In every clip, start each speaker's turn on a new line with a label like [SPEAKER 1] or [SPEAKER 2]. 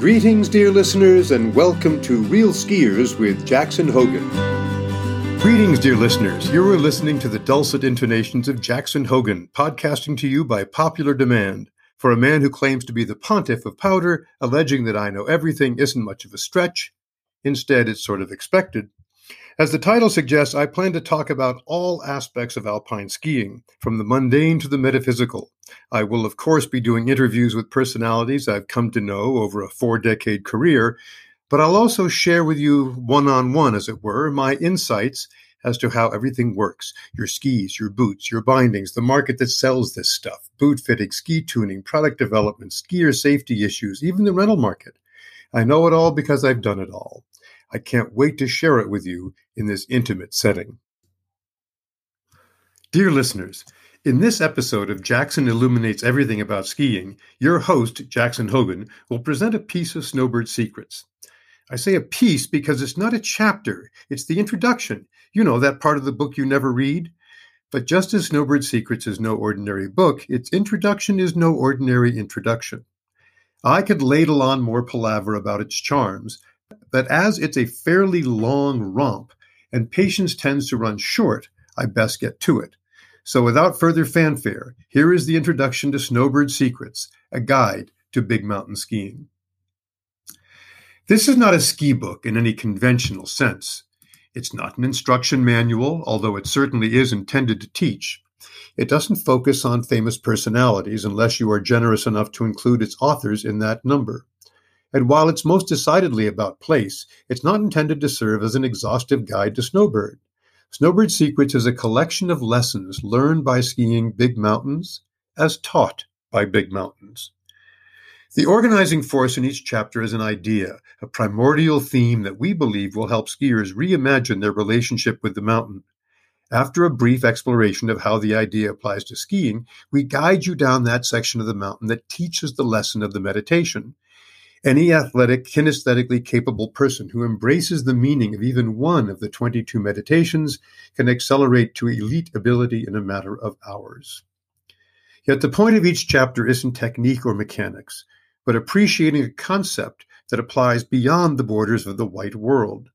[SPEAKER 1] Greetings, dear listeners, and welcome to Real Skiers with Jackson Hogen. Greetings, dear listeners. You are listening to the dulcet intonations of Jackson Hogen, podcasting to you by popular demand. For a man who claims to be the pontiff of powder, alleging that I know everything isn't much of a stretch. Instead, it's sort of expected. As the title suggests, I plan to talk about all aspects of alpine skiing, from the mundane to the metaphysical. I will, of course, be doing interviews with personalities I've come to know over a four decade career, but I'll also share with you one on one, as it were, my insights as to how everything works your skis, your boots, your bindings, the market that sells this stuff, boot fitting, ski tuning, product development, skier safety issues, even the rental market. I know it all because I've done it all. I can't wait to share it with you in this intimate setting. Dear listeners, in this episode of Jackson Illuminates Everything About Skiing, your host, Jackson Hogen, will present a piece of Snowbird Secrets. I say a piece because it's not a chapter, it's the introduction. You know, that part of the book you never read? But just as Snowbird Secrets is no ordinary book, its introduction is no ordinary introduction. I could ladle on more palaver about its charms, but as it's a fairly long romp and patience tends to run short, I best get to it. So without further fanfare, here is the introduction to Snowbird Secrets, a guide to big mountain skiing. This is not a ski book in any conventional sense. It's not an instruction manual, although it certainly is intended to teach. It doesn't focus on famous personalities unless you are generous enough to include its authors in that number. And while it's most decidedly about place, it's not intended to serve as an exhaustive guide to snowbird. Snowbird Secrets is a collection of lessons learned by skiing big mountains as taught by big mountains. The organizing force in each chapter is an idea, a primordial theme that we believe will help skiers reimagine their relationship with the mountain. After a brief exploration of how the idea applies to skiing, we guide you down that section of the mountain that teaches the lesson of the meditation. Any athletic, kinesthetically capable person who embraces the meaning of even one of the 22 meditations can accelerate to elite ability in a matter of hours. Yet the point of each chapter isn't technique or mechanics, but appreciating a concept that applies beyond the borders of the white world.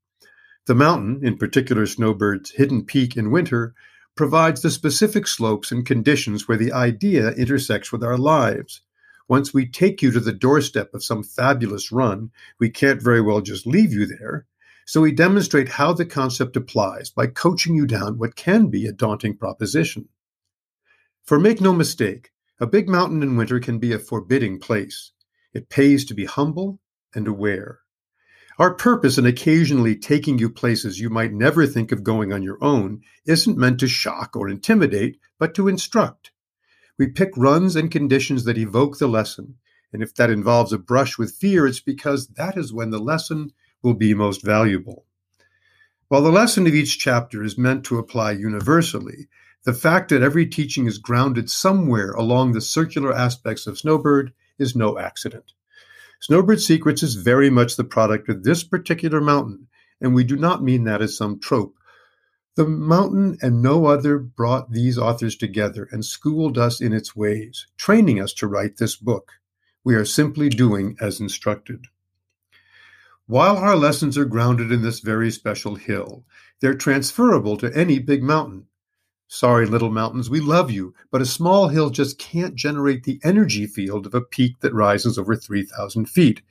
[SPEAKER 1] The mountain, in particular Snowbird's hidden peak in winter, provides the specific slopes and conditions where the idea intersects with our lives. Once we take you to the doorstep of some fabulous run, we can't very well just leave you there. So we demonstrate how the concept applies by coaching you down what can be a daunting proposition. For make no mistake, a big mountain in winter can be a forbidding place. It pays to be humble and aware. Our purpose in occasionally taking you places you might never think of going on your own isn't meant to shock or intimidate, but to instruct. We pick runs and conditions that evoke the lesson. And if that involves a brush with fear, it's because that is when the lesson will be most valuable. While the lesson of each chapter is meant to apply universally, the fact that every teaching is grounded somewhere along the circular aspects of Snowbird is no accident. Snowbird Secrets is very much the product of this particular mountain, and we do not mean that as some trope the mountain and no other brought these authors together and schooled us in its ways, training us to write this book. We are simply doing as instructed. While our lessons are grounded in this very special hill, they're transferable to any big mountain. Sorry, little mountains, we love you, but a small hill just can't generate the energy field of a peak that rises over 3,000 feet.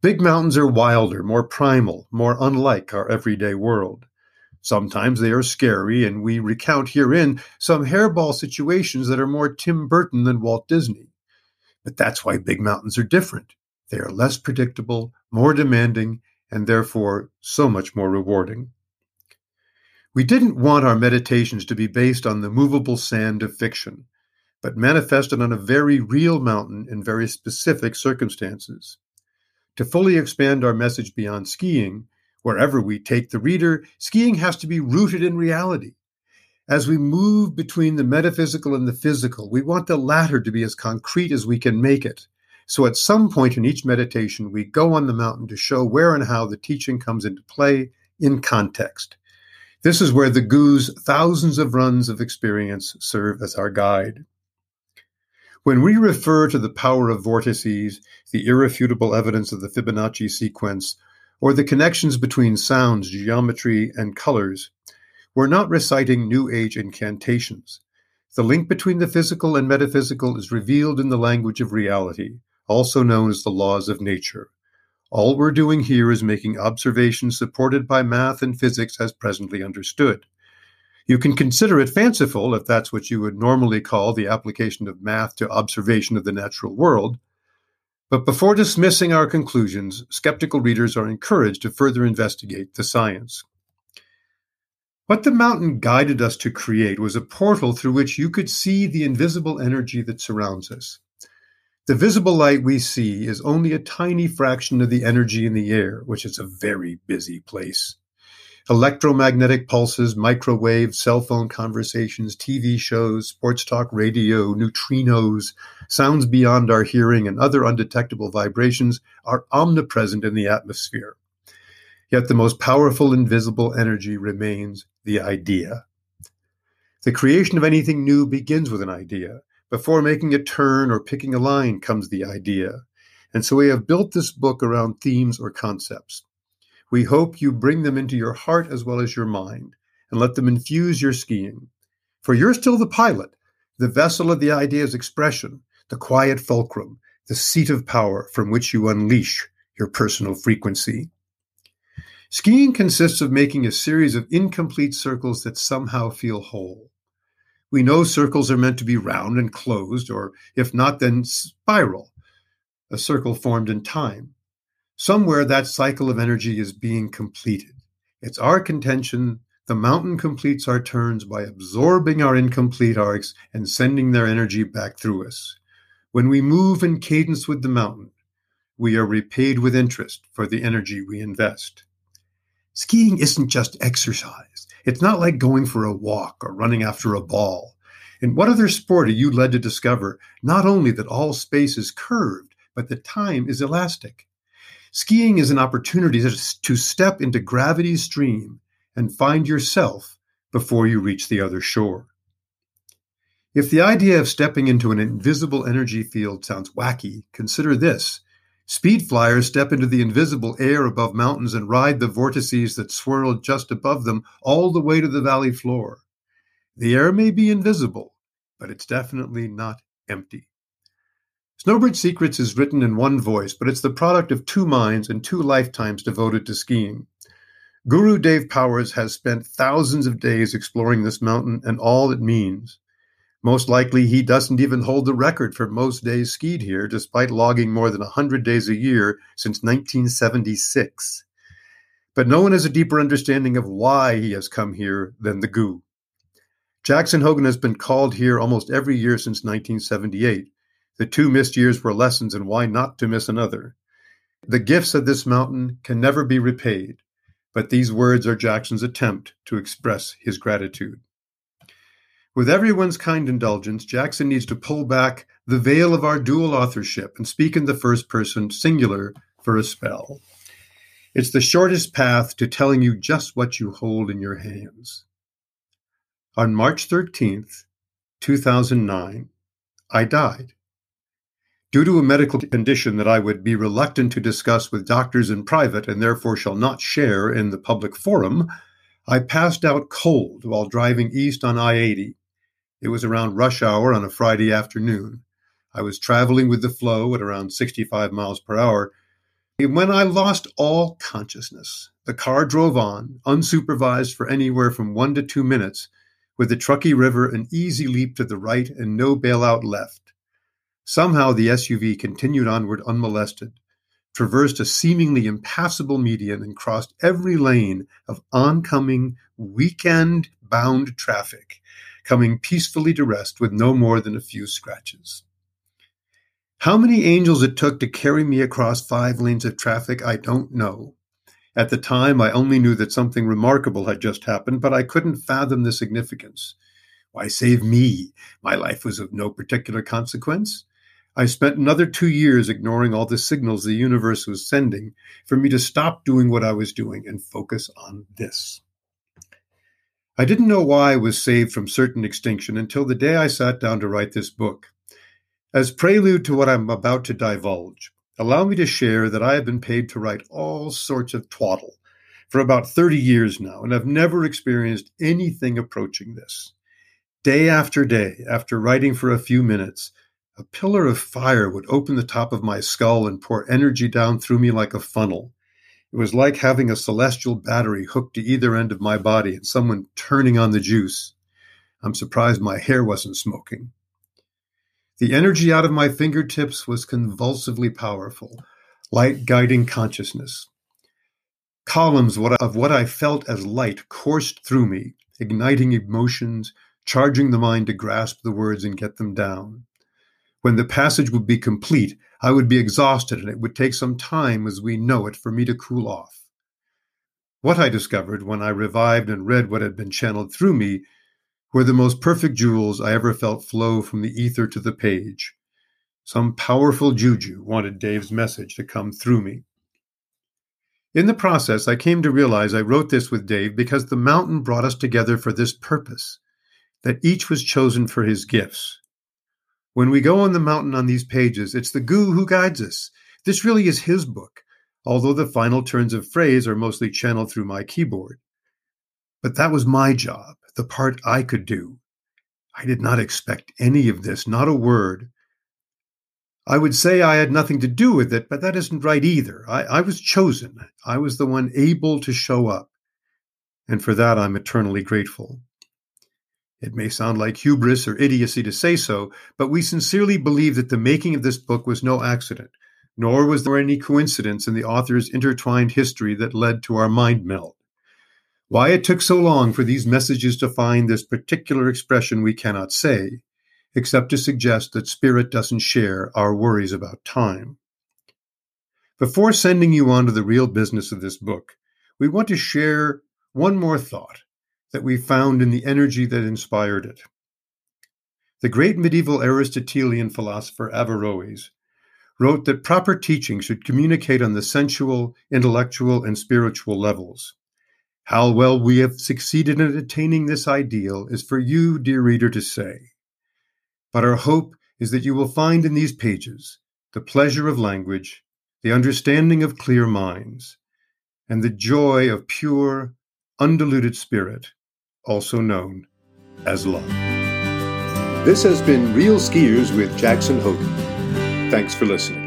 [SPEAKER 1] Big mountains are wilder, more primal, more unlike our everyday world. Sometimes they are scary, and we recount herein some hairball situations that are more Tim Burton than Walt Disney. But that's why big mountains are different. They are less predictable, more demanding, and therefore so much more rewarding. We didn't want our meditations to be based on the movable sand of fiction, but manifested on a very real mountain in very specific circumstances. To fully expand our message beyond skiing, Wherever we take the reader, skiing has to be rooted in reality. As we move between the metaphysical and the physical, we want the latter to be as concrete as we can make it. So at some point in each meditation, we go on the mountain to show where and how the teaching comes into play in context. This is where the Goo's thousands of runs of experience serve as our guide. When we refer to the power of vortices, the irrefutable evidence of the Fibonacci sequence, or the connections between sounds, geometry, and colors, we're not reciting New Age incantations. The link between the physical and metaphysical is revealed in the language of reality, also known as the laws of nature. All we're doing here is making observations supported by math and physics as presently understood. You can consider it fanciful if that's what you would normally call the application of math to observation of the natural world. But before dismissing our conclusions, skeptical readers are encouraged to further investigate the science. What the mountain guided us to create was a portal through which you could see the invisible energy that surrounds us. The visible light we see is only a tiny fraction of the energy in the air, which is a very busy place. Electromagnetic pulses, microwave, cell phone conversations, TV shows, sports talk radio, neutrinos, sounds beyond our hearing, and other undetectable vibrations are omnipresent in the atmosphere. Yet the most powerful invisible energy remains the idea. The creation of anything new begins with an idea. Before making a turn or picking a line comes the idea. And so we have built this book around themes or concepts. We hope you bring them into your heart as well as your mind and let them infuse your skiing. For you're still the pilot, the vessel of the idea's expression, the quiet fulcrum, the seat of power from which you unleash your personal frequency. Skiing consists of making a series of incomplete circles that somehow feel whole. We know circles are meant to be round and closed, or if not, then spiral, a circle formed in time. Somewhere that cycle of energy is being completed. It's our contention the mountain completes our turns by absorbing our incomplete arcs and sending their energy back through us. When we move in cadence with the mountain, we are repaid with interest for the energy we invest. Skiing isn't just exercise. It's not like going for a walk or running after a ball. In what other sport are you led to discover not only that all space is curved, but that time is elastic? Skiing is an opportunity to step into gravity's stream and find yourself before you reach the other shore. If the idea of stepping into an invisible energy field sounds wacky, consider this. Speed flyers step into the invisible air above mountains and ride the vortices that swirl just above them all the way to the valley floor. The air may be invisible, but it's definitely not empty. Snowbird Secrets is written in one voice, but it's the product of two minds and two lifetimes devoted to skiing. Guru Dave Powers has spent thousands of days exploring this mountain and all it means. Most likely, he doesn't even hold the record for most days skied here, despite logging more than 100 days a year since 1976. But no one has a deeper understanding of why he has come here than the Goo. Jackson Hogen has been called here almost every year since 1978. The two missed years were lessons in why not to miss another. The gifts of this mountain can never be repaid, but these words are Jackson's attempt to express his gratitude. With everyone's kind indulgence, Jackson needs to pull back the veil of our dual authorship and speak in the first person singular for a spell. It's the shortest path to telling you just what you hold in your hands. On March 13th, 2009, I died. Due to a medical condition that I would be reluctant to discuss with doctors in private and therefore shall not share in the public forum, I passed out cold while driving east on I 80. It was around rush hour on a Friday afternoon. I was traveling with the flow at around 65 miles per hour when I lost all consciousness. The car drove on, unsupervised for anywhere from one to two minutes, with the Truckee River an easy leap to the right and no bailout left. Somehow the SUV continued onward unmolested, traversed a seemingly impassable median, and crossed every lane of oncoming, weekend bound traffic, coming peacefully to rest with no more than a few scratches. How many angels it took to carry me across five lanes of traffic, I don't know. At the time, I only knew that something remarkable had just happened, but I couldn't fathom the significance. Why save me? My life was of no particular consequence. I spent another two years ignoring all the signals the universe was sending for me to stop doing what I was doing and focus on this. I didn't know why I was saved from certain extinction until the day I sat down to write this book. As prelude to what I'm about to divulge, allow me to share that I have been paid to write all sorts of twaddle for about 30 years now, and I've never experienced anything approaching this. Day after day, after writing for a few minutes, a pillar of fire would open the top of my skull and pour energy down through me like a funnel. It was like having a celestial battery hooked to either end of my body and someone turning on the juice. I'm surprised my hair wasn't smoking. The energy out of my fingertips was convulsively powerful, light guiding consciousness. Columns of what I felt as light coursed through me, igniting emotions, charging the mind to grasp the words and get them down. When the passage would be complete, I would be exhausted and it would take some time as we know it for me to cool off. What I discovered when I revived and read what had been channeled through me were the most perfect jewels I ever felt flow from the ether to the page. Some powerful juju wanted Dave's message to come through me. In the process, I came to realize I wrote this with Dave because the mountain brought us together for this purpose, that each was chosen for his gifts. When we go on the mountain on these pages, it's the goo who guides us. This really is his book, although the final turns of phrase are mostly channeled through my keyboard. But that was my job, the part I could do. I did not expect any of this, not a word. I would say I had nothing to do with it, but that isn't right either. I, I was chosen. I was the one able to show up. And for that, I'm eternally grateful. It may sound like hubris or idiocy to say so, but we sincerely believe that the making of this book was no accident, nor was there any coincidence in the author's intertwined history that led to our mind meld. Why it took so long for these messages to find this particular expression we cannot say, except to suggest that Spirit doesn't share our worries about time. Before sending you on to the real business of this book, we want to share one more thought that we found in the energy that inspired it. The great medieval Aristotelian philosopher Averroes wrote that proper teaching should communicate on the sensual, intellectual, and spiritual levels. How well we have succeeded in attaining this ideal is for you, dear reader, to say. But our hope is that you will find in these pages the pleasure of language, the understanding of clear minds, and the joy of pure, undiluted spirit, also known as love. This has been Real Skiers with Jackson Hogen. Thanks for listening.